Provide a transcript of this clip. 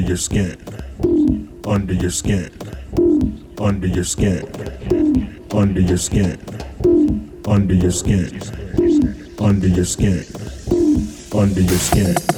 under your skin, under your skin, under your skin, under your skin, under your skin, under your skin, under your skin.